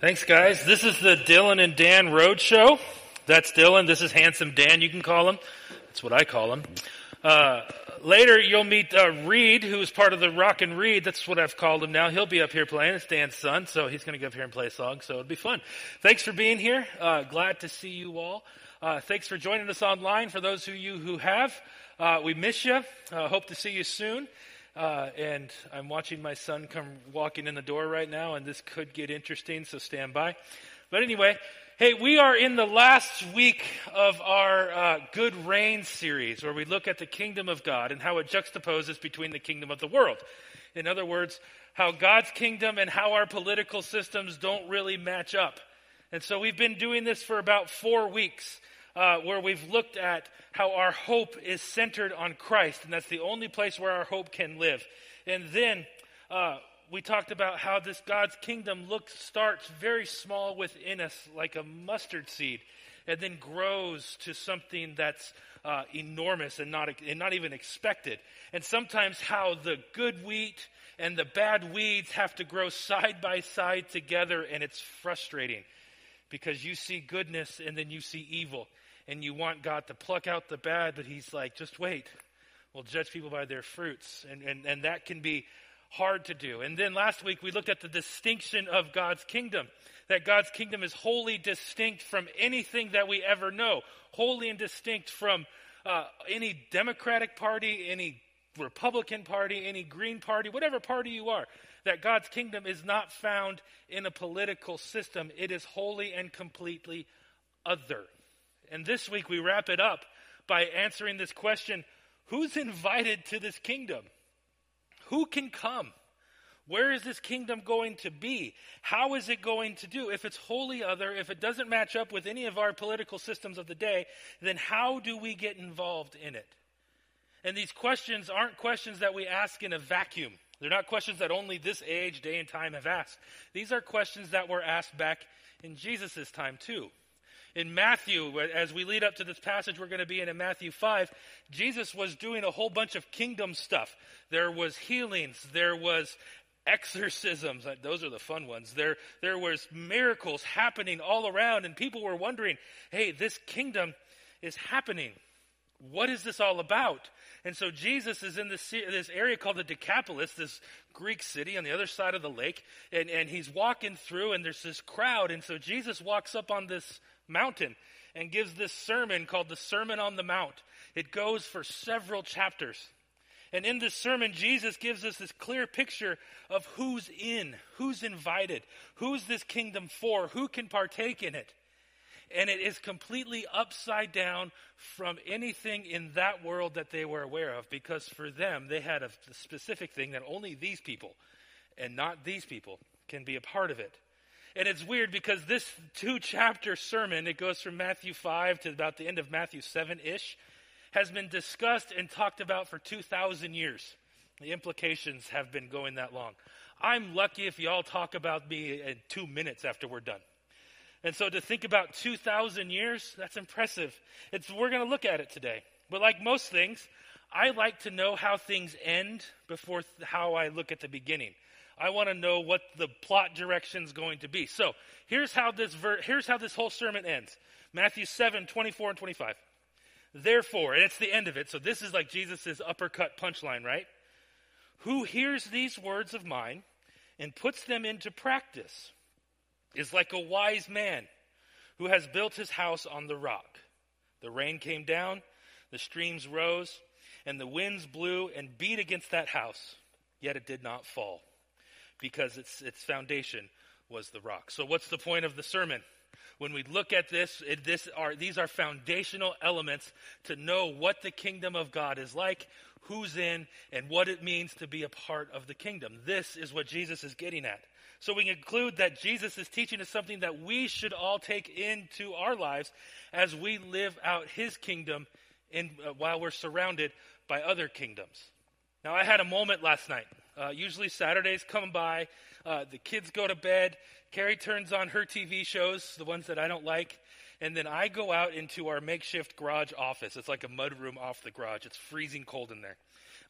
Thanks, guys. This is the Dylan and Dan Road Show. That's Dylan. This is Handsome Dan, you can call him. That's what I call him. Uh, later, you'll meet uh, Reed, who is part of the Rock and Reed. That's what I've called him now. He'll be up here playing. It's Dan's son, so he's going to go up here and play a song, so it'll be fun. Thanks for being here. Uh, glad to see you all. Uh, thanks for joining us online. For those of you who have, uh, we miss you. Uh, hope to see you soon. Uh, and I'm watching my son come walking in the door right now, and this could get interesting, so stand by. But anyway, hey, we are in the last week of our uh, Good Reign series, where we look at the kingdom of God and how it juxtaposes between the kingdom of the world. In other words, how God's kingdom and how our political systems don't really match up. And so we've been doing this for about four weeks uh, where we've looked at how our hope is centered on Christ, and that's the only place where our hope can live. And then uh, we talked about how this God's kingdom looks starts very small within us, like a mustard seed, and then grows to something that's uh, enormous and not and not even expected. And sometimes how the good wheat and the bad weeds have to grow side by side together, and it's frustrating because you see goodness and then you see evil and you want God to pluck out the bad, but He's like, just wait. We'll judge people by their fruits. And, and, and that can be hard to do. And then last week we looked at the distinction of God's kingdom. That God's kingdom is wholly distinct from anything that we ever know, wholly and distinct from uh, any Democratic Party, any Republican Party, any Green Party, whatever party you are. That God's kingdom is not found in a political system, it is wholly and completely other. And this week we wrap it up by answering this question Who's invited to this kingdom? Who can come? Where is this kingdom going to be? How is it going to do? If it's wholly other, if it doesn't match up with any of our political systems of the day, then how do we get involved in it? And these questions aren't questions that we ask in a vacuum. They're not questions that only this age, day, and time have asked. These are questions that were asked back in Jesus' time, too. In Matthew, as we lead up to this passage we're going to be in in Matthew 5, Jesus was doing a whole bunch of kingdom stuff. There was healings, there was exorcisms. Those are the fun ones. There, there was miracles happening all around, and people were wondering, hey, this kingdom is happening. What is this all about? And so Jesus is in this, this area called the Decapolis, this Greek city on the other side of the lake, and, and he's walking through, and there's this crowd. And so Jesus walks up on this mountain and gives this sermon called the Sermon on the Mount. It goes for several chapters. And in this sermon, Jesus gives us this clear picture of who's in, who's invited, who's this kingdom for, who can partake in it. And it is completely upside down from anything in that world that they were aware of, because for them, they had a specific thing that only these people and not these people can be a part of it. And it's weird because this two chapter sermon, it goes from Matthew 5 to about the end of Matthew 7 ish, has been discussed and talked about for 2,000 years. The implications have been going that long. I'm lucky if y'all talk about me in two minutes after we're done. And so to think about 2,000 years, that's impressive. It's, we're going to look at it today. But like most things, I like to know how things end before th- how I look at the beginning. I want to know what the plot direction is going to be. So here's how this ver- here's how this whole sermon ends. Matthew 7, 24 and 25. Therefore, and it's the end of it. So this is like Jesus' uppercut punchline, right? Who hears these words of mine and puts them into practice is like a wise man who has built his house on the rock. The rain came down, the streams rose, and the winds blew and beat against that house, yet it did not fall because its, its foundation was the rock. So, what's the point of the sermon? When we look at this, it, this are, these are foundational elements to know what the kingdom of God is like, who's in, and what it means to be a part of the kingdom. This is what Jesus is getting at. So we conclude that Jesus is teaching us something that we should all take into our lives as we live out his kingdom in, uh, while we're surrounded by other kingdoms. Now, I had a moment last night. Uh, usually Saturdays come by, uh, the kids go to bed, Carrie turns on her TV shows, the ones that I don't like, and then I go out into our makeshift garage office. It's like a mud room off the garage. It's freezing cold in there.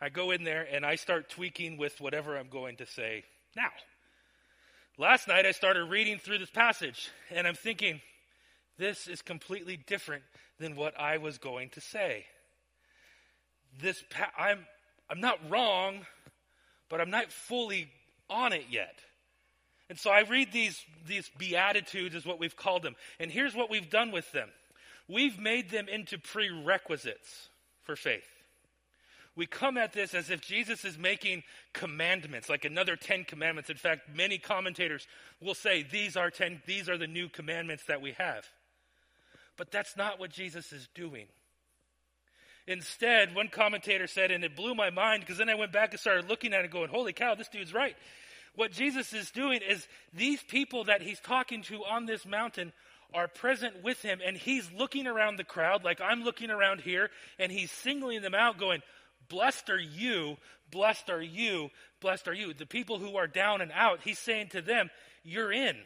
I go in there and I start tweaking with whatever I'm going to say now. Last night I started reading through this passage and I'm thinking, this is completely different than what I was going to say. This pa- I'm I'm not wrong, but I'm not fully on it yet. And so I read these these beatitudes is what we've called them. And here's what we've done with them. We've made them into prerequisites for faith. We come at this as if Jesus is making commandments, like another 10 commandments. In fact, many commentators will say these are 10 these are the new commandments that we have. But that's not what Jesus is doing. Instead, one commentator said, and it blew my mind because then I went back and started looking at it going, holy cow, this dude's right. What Jesus is doing is these people that he's talking to on this mountain are present with him, and he's looking around the crowd like I'm looking around here, and he's singling them out, going, Blessed are you, blessed are you, blessed are you. The people who are down and out, he's saying to them, You're in.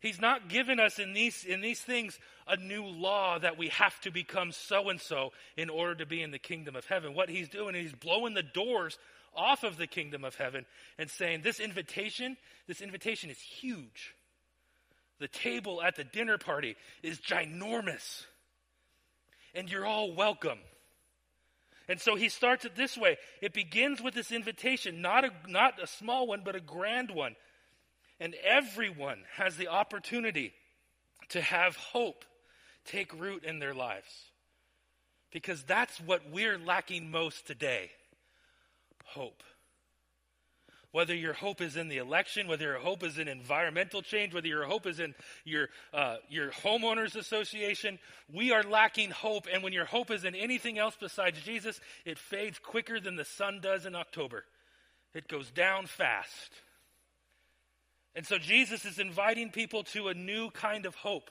He's not given us in these, in these things a new law that we have to become so and so in order to be in the kingdom of heaven. What he's doing is he's blowing the doors off of the kingdom of heaven and saying, This invitation, this invitation is huge. The table at the dinner party is ginormous. And you're all welcome. And so he starts it this way. It begins with this invitation, not a, not a small one, but a grand one. And everyone has the opportunity to have hope take root in their lives. Because that's what we're lacking most today hope. Whether your hope is in the election, whether your hope is in environmental change, whether your hope is in your, uh, your homeowners association, we are lacking hope. And when your hope is in anything else besides Jesus, it fades quicker than the sun does in October. It goes down fast. And so Jesus is inviting people to a new kind of hope.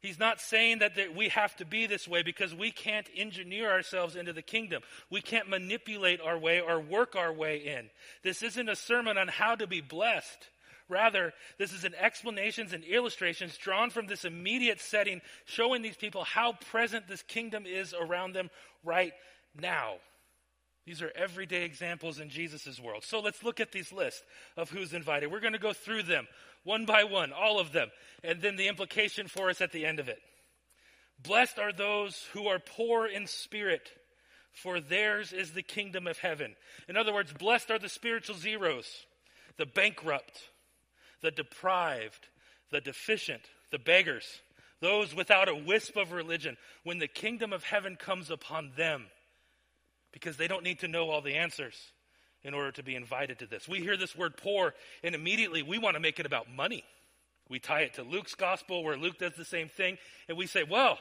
He's not saying that, we have to be this way because we can't engineer ourselves into the kingdom. We can't manipulate our way or work our way in. This isn't a sermon on how to be blessed. Rather, this is an explanations and illustrations drawn from this immediate setting, showing these people how present this kingdom is around them right now. These are everyday examples in Jesus' world. So let's look at these lists of who's invited. We're going to go through them one by one, all of them, and then the implication for us at the end of it. Blessed are those who are poor in spirit, for theirs is the kingdom of heaven. In other words, blessed are the spiritual zeros, the bankrupt, the deprived, the deficient, the beggars, those without a wisp of religion. When the kingdom of heaven comes upon them, because they don't need to know all the answers in order to be invited to this. We hear this word poor, and immediately we want to make it about money. We tie it to Luke's gospel, where Luke does the same thing, and we say, well,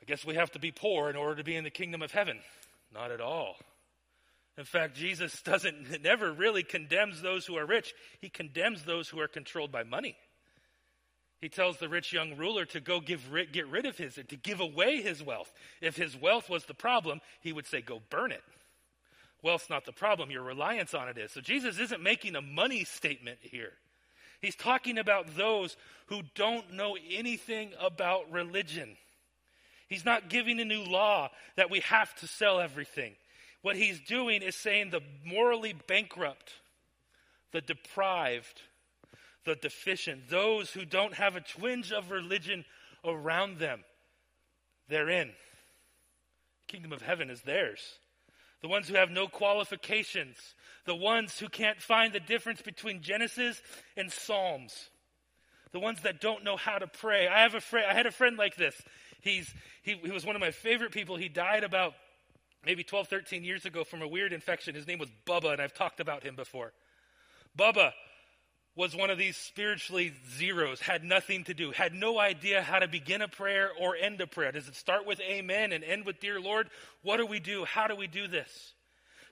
I guess we have to be poor in order to be in the kingdom of heaven. Not at all. In fact, Jesus doesn't never really condemns those who are rich. He condemns those who are controlled by money. He tells the rich young ruler to go give, get rid of his, to give away his wealth. If his wealth was the problem, he would say, go burn it. Wealth's not the problem, your reliance on it is. So Jesus isn't making a money statement here. He's talking about those who don't know anything about religion. He's not giving a new law that we have to sell everything. What he's doing is saying the morally bankrupt, the deprived, the deficient, those who don't have a twinge of religion around them, they're in. The kingdom of heaven is theirs. The ones who have no qualifications, the ones who can't find the difference between Genesis and Psalms, the ones that don't know how to pray. I have a friend, I had a friend like this. He's, he, he was one of my favorite people. He died about maybe 12, 13 years ago from a weird infection. His name was Bubba, and I've talked about him before. Bubba was one of these spiritually zeros, had nothing to do, had no idea how to begin a prayer or end a prayer. Does it start with amen and end with dear Lord? What do we do? How do we do this?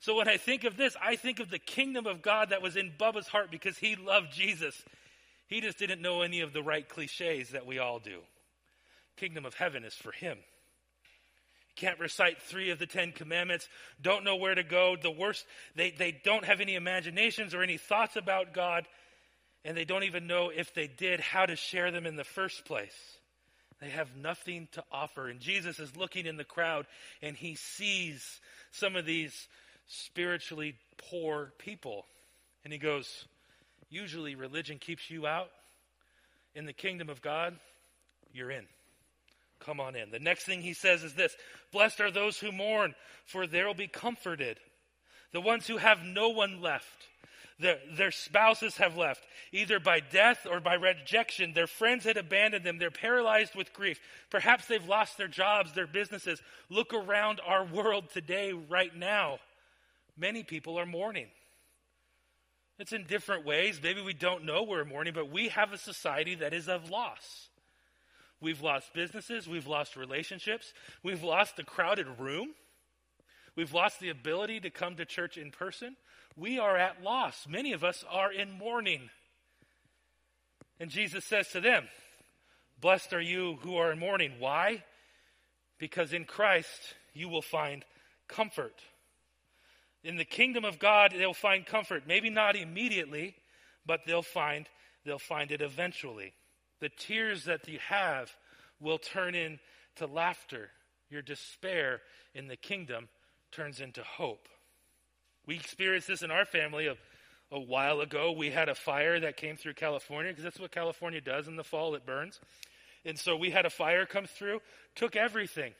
So when I think of this, I think of the kingdom of God that was in Bubba's heart because he loved Jesus. He just didn't know any of the right cliches that we all do. Kingdom of heaven is for him. Can't recite three of the Ten Commandments, don't know where to go. The worst, they, they don't have any imaginations or any thoughts about God and they don't even know if they did how to share them in the first place. They have nothing to offer. And Jesus is looking in the crowd and he sees some of these spiritually poor people. And he goes, usually religion keeps you out. In the kingdom of God, you're in. Come on in. The next thing he says is this Blessed are those who mourn, for they will be comforted. The ones who have no one left. Their, their spouses have left, either by death or by rejection. Their friends had abandoned them. They're paralyzed with grief. Perhaps they've lost their jobs, their businesses. Look around our world today, right now. Many people are mourning. It's in different ways. Maybe we don't know we're mourning, but we have a society that is of loss. We've lost businesses. We've lost relationships. We've lost the crowded room. We've lost the ability to come to church in person. We are at loss. Many of us are in mourning. And Jesus says to them, Blessed are you who are in mourning. Why? Because in Christ you will find comfort. In the kingdom of God, they'll find comfort. Maybe not immediately, but they'll find, they'll find it eventually. The tears that you have will turn into laughter. Your despair in the kingdom turns into hope. We experienced this in our family a, a while ago. We had a fire that came through California because that's what California does in the fall, it burns. And so we had a fire come through, took everything.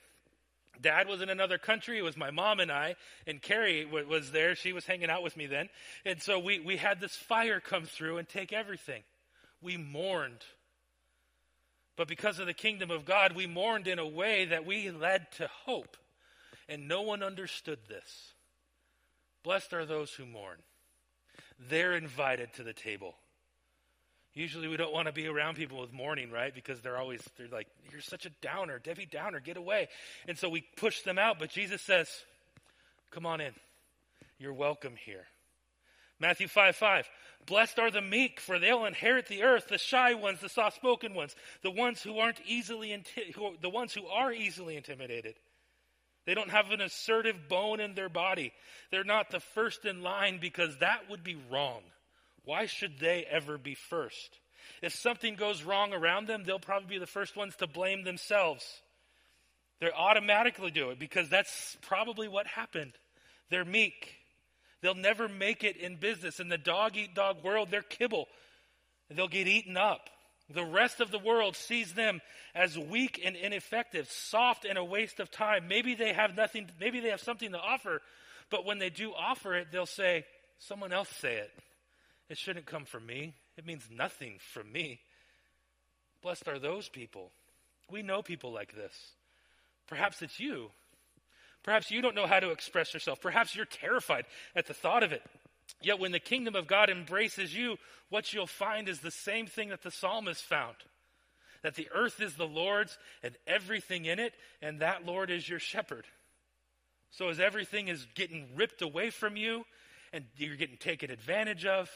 Dad was in another country. It was my mom and I, and Carrie was there. She was hanging out with me then. And so we, we had this fire come through and take everything. We mourned. But because of the kingdom of God, we mourned in a way that we led to hope. And no one understood this. Blessed are those who mourn. They're invited to the table. Usually we don't want to be around people with mourning, right? Because they're always, they're like, you're such a downer, Debbie Downer, get away. And so we push them out. But Jesus says, come on in. You're welcome here. Matthew 5 5. Blessed are the meek, for they'll inherit the earth, the shy ones, the soft spoken ones, the ones who aren't easily, inti- who, the ones who are easily intimidated. They don't have an assertive bone in their body. They're not the first in line because that would be wrong. Why should they ever be first? If something goes wrong around them, they'll probably be the first ones to blame themselves. They automatically do it because that's probably what happened. They're meek. They'll never make it in business. In the dog eat dog world, they're kibble. They'll get eaten up. The rest of the world sees them as weak and ineffective, soft and a waste of time. Maybe they have nothing, maybe they have something to offer, but when they do offer it, they'll say, Someone else say it. It shouldn't come from me. It means nothing from me. Blessed are those people. We know people like this. Perhaps it's you. Perhaps you don't know how to express yourself. Perhaps you're terrified at the thought of it. Yet when the kingdom of God embraces you, what you'll find is the same thing that the psalmist found that the earth is the Lord's and everything in it, and that Lord is your shepherd. So as everything is getting ripped away from you and you're getting taken advantage of,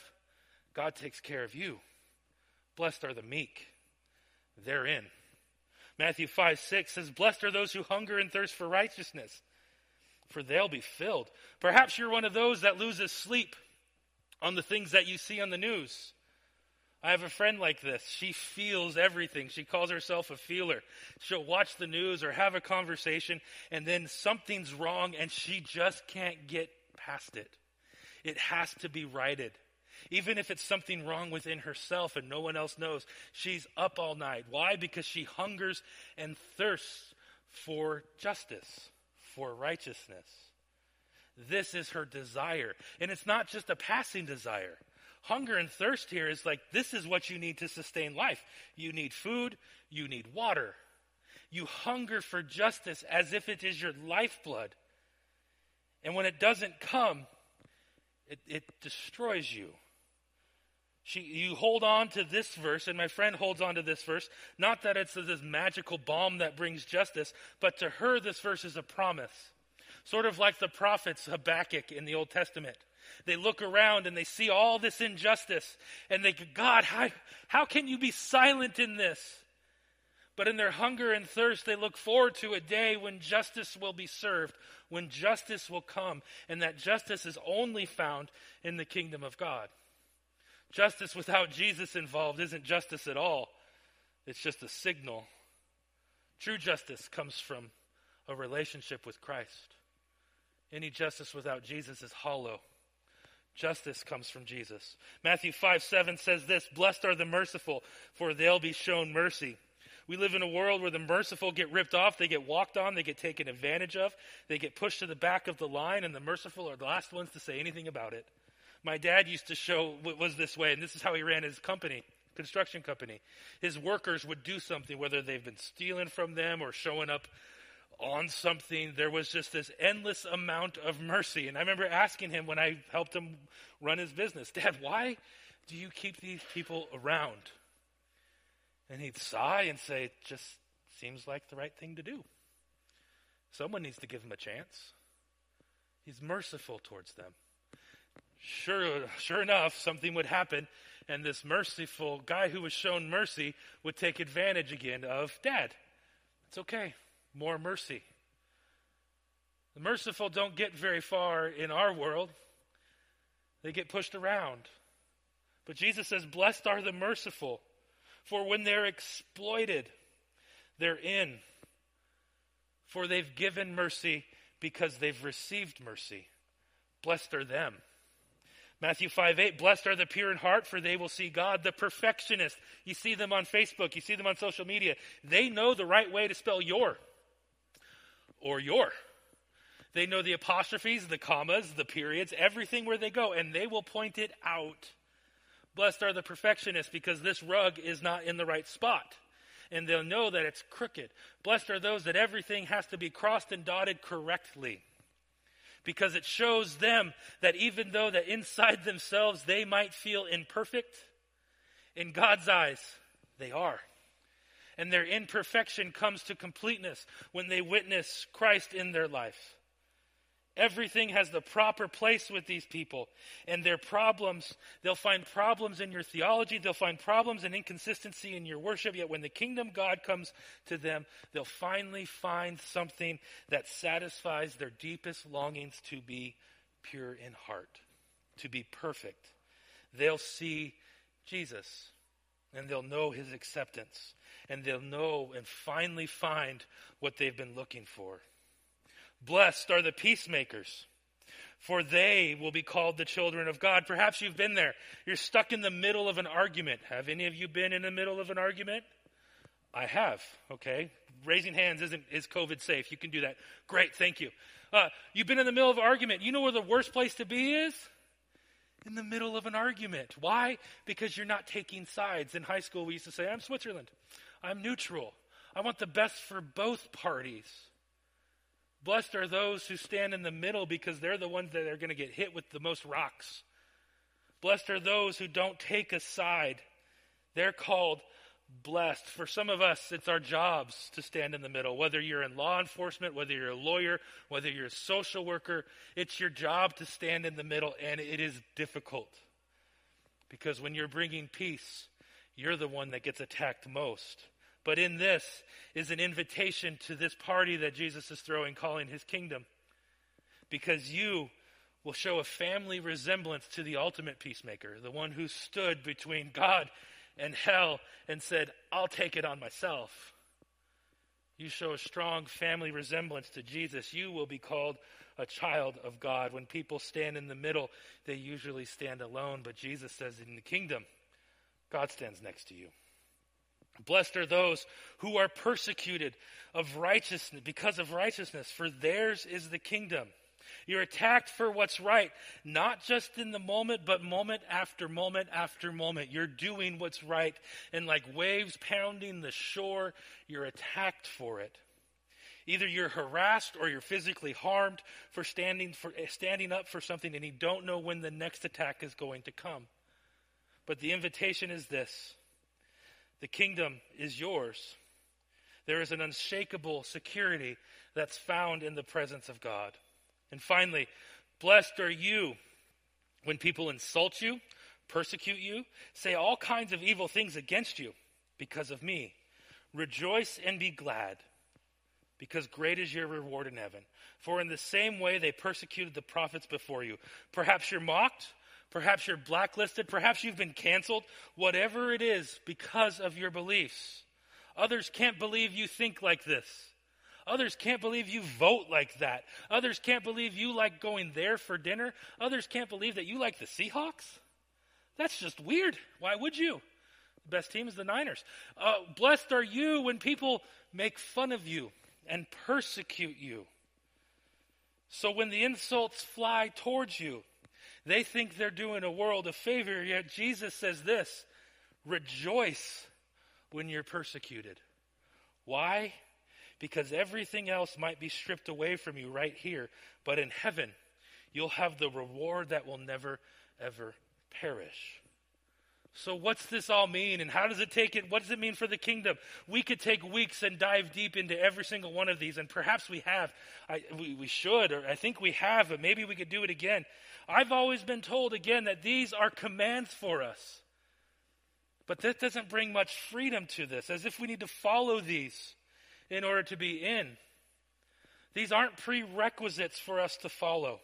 God takes care of you. Blessed are the meek. They're in. Matthew 5 6 says, Blessed are those who hunger and thirst for righteousness, for they'll be filled. Perhaps you're one of those that loses sleep on the things that you see on the news. I have a friend like this. She feels everything. She calls herself a feeler. She'll watch the news or have a conversation, and then something's wrong, and she just can't get past it. It has to be righted. Even if it's something wrong within herself and no one else knows, she's up all night. Why? Because she hungers and thirsts for justice for righteousness. This is her desire. And it's not just a passing desire. Hunger and thirst here is like this is what you need to sustain life. You need food, you need water. You hunger for justice as if it is your lifeblood. And when it doesn't come, it, it destroys you. She, you hold on to this verse, and my friend holds on to this verse. Not that it's this magical balm that brings justice, but to her, this verse is a promise. Sort of like the prophets Habakkuk in the Old Testament. They look around and they see all this injustice, and they go, God, how, how can you be silent in this? But in their hunger and thirst, they look forward to a day when justice will be served, when justice will come, and that justice is only found in the kingdom of God. Justice without Jesus involved isn't justice at all, it's just a signal. True justice comes from a relationship with Christ. Any justice without Jesus is hollow. Justice comes from Jesus. Matthew 5 7 says this Blessed are the merciful, for they'll be shown mercy. We live in a world where the merciful get ripped off, they get walked on, they get taken advantage of, they get pushed to the back of the line, and the merciful are the last ones to say anything about it. My dad used to show what was this way, and this is how he ran his company, construction company. His workers would do something, whether they've been stealing from them or showing up on something. There was just this endless amount of mercy. And I remember asking him when I helped him run his business, Dad, why do you keep these people around? And he'd sigh and say, It just seems like the right thing to do. Someone needs to give him a chance. He's merciful towards them. Sure, sure enough, something would happen, and this merciful guy who was shown mercy would take advantage again of Dad. It's okay. More mercy. The merciful don't get very far in our world, they get pushed around. But Jesus says, Blessed are the merciful, for when they're exploited, they're in. For they've given mercy because they've received mercy. Blessed are them. Matthew 5 8, blessed are the pure in heart, for they will see God. The perfectionist, you see them on Facebook, you see them on social media. They know the right way to spell your or your. They know the apostrophes, the commas, the periods, everything where they go, and they will point it out. Blessed are the perfectionists because this rug is not in the right spot. And they'll know that it's crooked. Blessed are those that everything has to be crossed and dotted correctly. Because it shows them that even though that inside themselves they might feel imperfect, in God's eyes, they are. And their imperfection comes to completeness when they witness Christ in their life. Everything has the proper place with these people. And their problems, they'll find problems in your theology, they'll find problems and inconsistency in your worship. Yet when the kingdom God comes to them, they'll finally find something that satisfies their deepest longings to be pure in heart, to be perfect. They'll see Jesus and they'll know his acceptance and they'll know and finally find what they've been looking for. Blessed are the peacemakers, for they will be called the children of God. Perhaps you've been there. You're stuck in the middle of an argument. Have any of you been in the middle of an argument? I have. Okay. Raising hands isn't is COVID safe. You can do that. Great. Thank you. Uh, you've been in the middle of an argument. You know where the worst place to be is? In the middle of an argument. Why? Because you're not taking sides. In high school, we used to say, I'm Switzerland. I'm neutral. I want the best for both parties. Blessed are those who stand in the middle because they're the ones that are going to get hit with the most rocks. Blessed are those who don't take a side. They're called blessed. For some of us, it's our jobs to stand in the middle. Whether you're in law enforcement, whether you're a lawyer, whether you're a social worker, it's your job to stand in the middle, and it is difficult. Because when you're bringing peace, you're the one that gets attacked most. But in this is an invitation to this party that Jesus is throwing, calling his kingdom. Because you will show a family resemblance to the ultimate peacemaker, the one who stood between God and hell and said, I'll take it on myself. You show a strong family resemblance to Jesus, you will be called a child of God. When people stand in the middle, they usually stand alone, but Jesus says in the kingdom, God stands next to you. Blessed are those who are persecuted of righteousness because of righteousness, for theirs is the kingdom. You're attacked for what's right, not just in the moment, but moment after moment after moment. You're doing what's right, and like waves pounding the shore, you're attacked for it. Either you're harassed or you're physically harmed for standing for standing up for something, and you don't know when the next attack is going to come. But the invitation is this the kingdom is yours. There is an unshakable security that's found in the presence of God. And finally, blessed are you when people insult you, persecute you, say all kinds of evil things against you because of me. Rejoice and be glad, because great is your reward in heaven. For in the same way they persecuted the prophets before you. Perhaps you're mocked Perhaps you're blacklisted. Perhaps you've been canceled. Whatever it is, because of your beliefs. Others can't believe you think like this. Others can't believe you vote like that. Others can't believe you like going there for dinner. Others can't believe that you like the Seahawks. That's just weird. Why would you? The best team is the Niners. Uh, blessed are you when people make fun of you and persecute you. So when the insults fly towards you, they think they're doing a world a favor, yet Jesus says this rejoice when you're persecuted. Why? Because everything else might be stripped away from you right here, but in heaven, you'll have the reward that will never, ever perish. So, what's this all mean, and how does it take it? What does it mean for the kingdom? We could take weeks and dive deep into every single one of these, and perhaps we have. I, we, we should, or I think we have, but maybe we could do it again. I've always been told again that these are commands for us. But that doesn't bring much freedom to this, as if we need to follow these in order to be in. These aren't prerequisites for us to follow.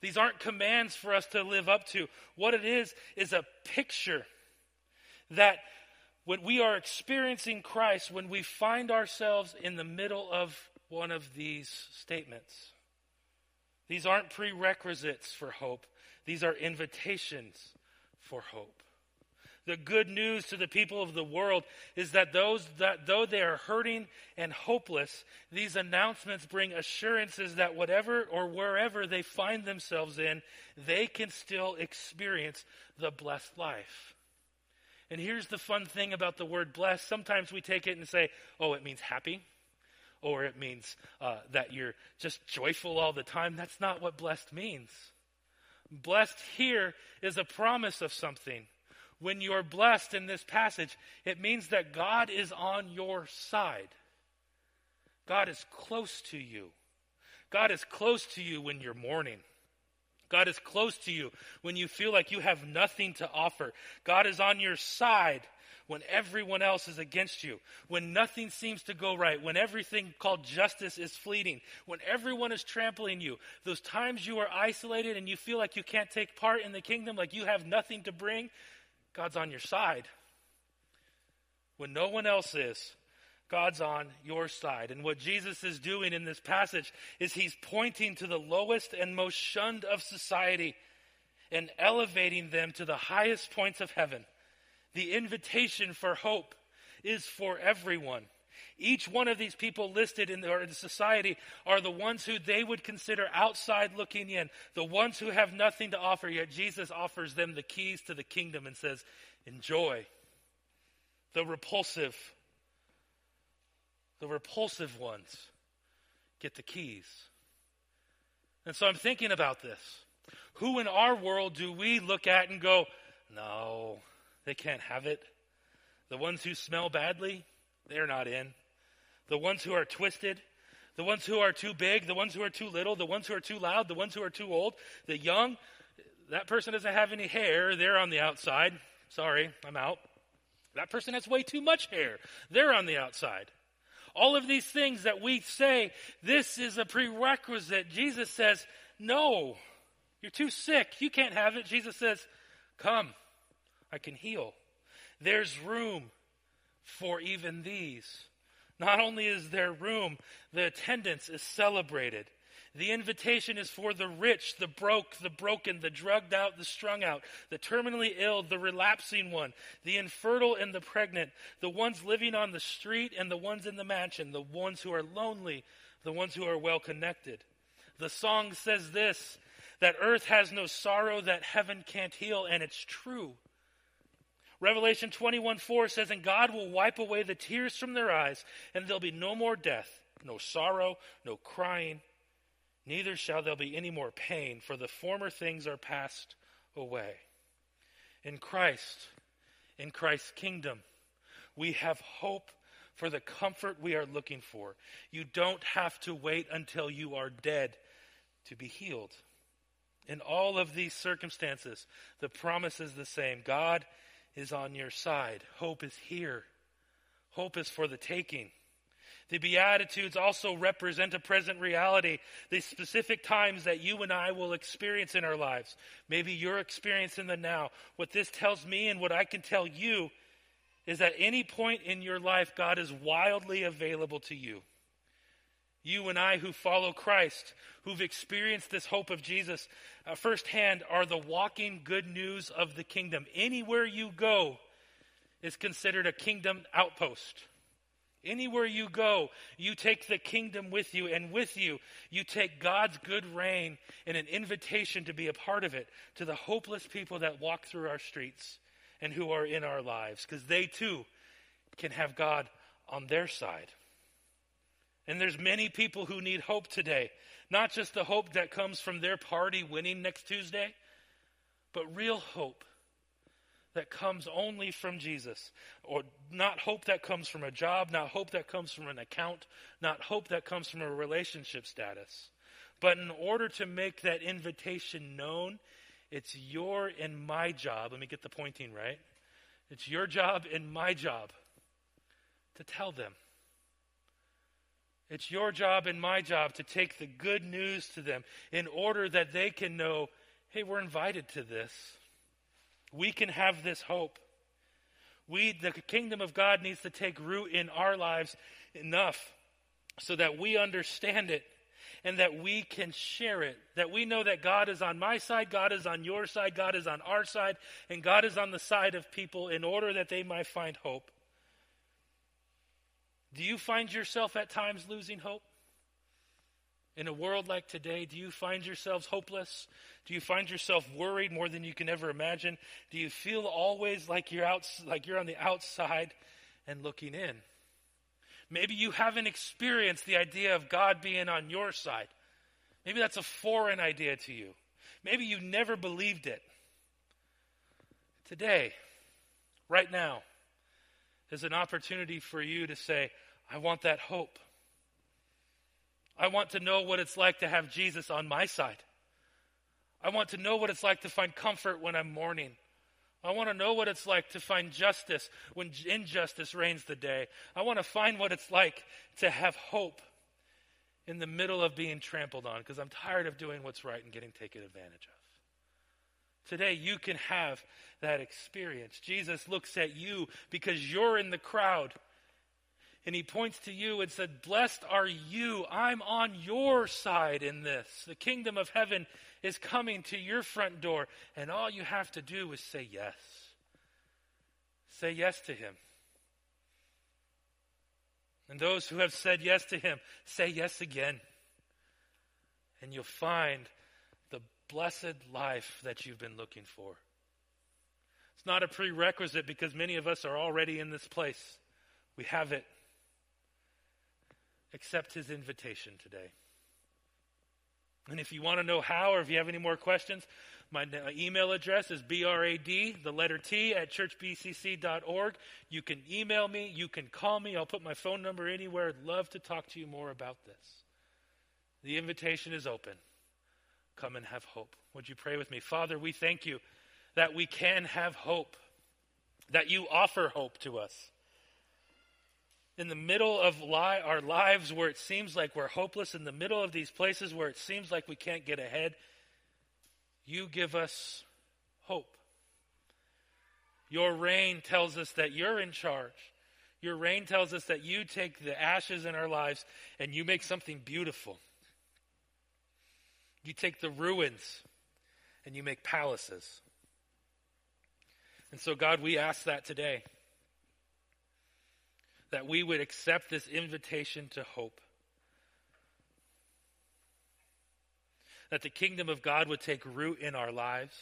These aren't commands for us to live up to. What it is, is a picture that when we are experiencing Christ, when we find ourselves in the middle of one of these statements, these aren't prerequisites for hope, these are invitations for hope. The good news to the people of the world is that those that though they are hurting and hopeless, these announcements bring assurances that whatever or wherever they find themselves in, they can still experience the blessed life. And here's the fun thing about the word blessed. Sometimes we take it and say, oh, it means happy, or it means uh, that you're just joyful all the time. That's not what blessed means. Blessed here is a promise of something when you're blessed in this passage, it means that God is on your side. God is close to you. God is close to you when you're mourning. God is close to you when you feel like you have nothing to offer. God is on your side when everyone else is against you, when nothing seems to go right, when everything called justice is fleeting, when everyone is trampling you, those times you are isolated and you feel like you can't take part in the kingdom, like you have nothing to bring, God's on your side. When no one else is, God's on your side. And what Jesus is doing in this passage is he's pointing to the lowest and most shunned of society and elevating them to the highest points of heaven. The invitation for hope is for everyone. Each one of these people listed in the, in society are the ones who they would consider outside looking in, the ones who have nothing to offer, yet Jesus offers them the keys to the kingdom and says, Enjoy. The repulsive, the repulsive ones get the keys. And so I'm thinking about this. Who in our world do we look at and go, No, they can't have it? The ones who smell badly, they're not in the ones who are twisted, the ones who are too big, the ones who are too little, the ones who are too loud, the ones who are too old, the young. That person doesn't have any hair. They're on the outside. Sorry, I'm out. That person has way too much hair. They're on the outside. All of these things that we say, this is a prerequisite. Jesus says, no, you're too sick. You can't have it. Jesus says, come, I can heal. There's room for even these. Not only is there room, the attendance is celebrated. The invitation is for the rich, the broke, the broken, the drugged out, the strung out, the terminally ill, the relapsing one, the infertile and the pregnant, the ones living on the street and the ones in the mansion, the ones who are lonely, the ones who are well connected. The song says this that earth has no sorrow that heaven can't heal, and it's true. Revelation 21 4 says, And God will wipe away the tears from their eyes, and there'll be no more death, no sorrow, no crying, neither shall there be any more pain, for the former things are passed away. In Christ, in Christ's kingdom, we have hope for the comfort we are looking for. You don't have to wait until you are dead to be healed. In all of these circumstances, the promise is the same. God is on your side. Hope is here. Hope is for the taking. The Beatitudes also represent a present reality, the specific times that you and I will experience in our lives. Maybe you're experiencing the now. What this tells me and what I can tell you is that any point in your life, God is wildly available to you. You and I who follow Christ, who've experienced this hope of Jesus uh, firsthand, are the walking good news of the kingdom. Anywhere you go is considered a kingdom outpost. Anywhere you go, you take the kingdom with you, and with you, you take God's good reign and an invitation to be a part of it to the hopeless people that walk through our streets and who are in our lives, because they too can have God on their side. And there's many people who need hope today, not just the hope that comes from their party winning next Tuesday, but real hope that comes only from Jesus. Or not hope that comes from a job, not hope that comes from an account, not hope that comes from a relationship status. But in order to make that invitation known, it's your and my job. Let me get the pointing right. It's your job and my job to tell them. It's your job and my job to take the good news to them in order that they can know hey, we're invited to this. We can have this hope. We, the kingdom of God needs to take root in our lives enough so that we understand it and that we can share it. That we know that God is on my side, God is on your side, God is on our side, and God is on the side of people in order that they might find hope. Do you find yourself at times losing hope? In a world like today, do you find yourselves hopeless? Do you find yourself worried more than you can ever imagine? Do you feel always like you're out, like you're on the outside and looking in? Maybe you haven't experienced the idea of God being on your side. Maybe that's a foreign idea to you. Maybe you never believed it. Today, right now, is an opportunity for you to say, I want that hope. I want to know what it's like to have Jesus on my side. I want to know what it's like to find comfort when I'm mourning. I want to know what it's like to find justice when injustice reigns the day. I want to find what it's like to have hope in the middle of being trampled on because I'm tired of doing what's right and getting taken advantage of. Today, you can have that experience. Jesus looks at you because you're in the crowd and he points to you and said, Blessed are you. I'm on your side in this. The kingdom of heaven is coming to your front door, and all you have to do is say yes. Say yes to him. And those who have said yes to him, say yes again. And you'll find blessed life that you've been looking for. It's not a prerequisite because many of us are already in this place. We have it accept his invitation today. And if you want to know how, or if you have any more questions, my uh, email address is brad, the letter T, at churchbcc.org. You can email me, you can call me. I'll put my phone number anywhere. I'd love to talk to you more about this. The invitation is open. Come and have hope. Would you pray with me? Father, we thank you that we can have hope, that you offer hope to us in the middle of li- our lives where it seems like we're hopeless, in the middle of these places where it seems like we can't get ahead, you give us hope. Your reign tells us that you're in charge. Your reign tells us that you take the ashes in our lives and you make something beautiful. You take the ruins and you make palaces. And so, God, we ask that today that we would accept this invitation to hope. That the kingdom of God would take root in our lives.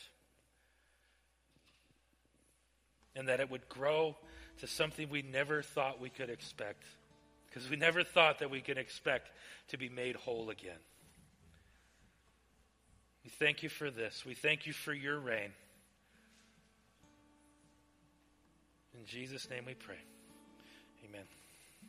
And that it would grow to something we never thought we could expect. Because we never thought that we could expect to be made whole again. We thank you for this. We thank you for your reign. In Jesus' name we pray. Amen.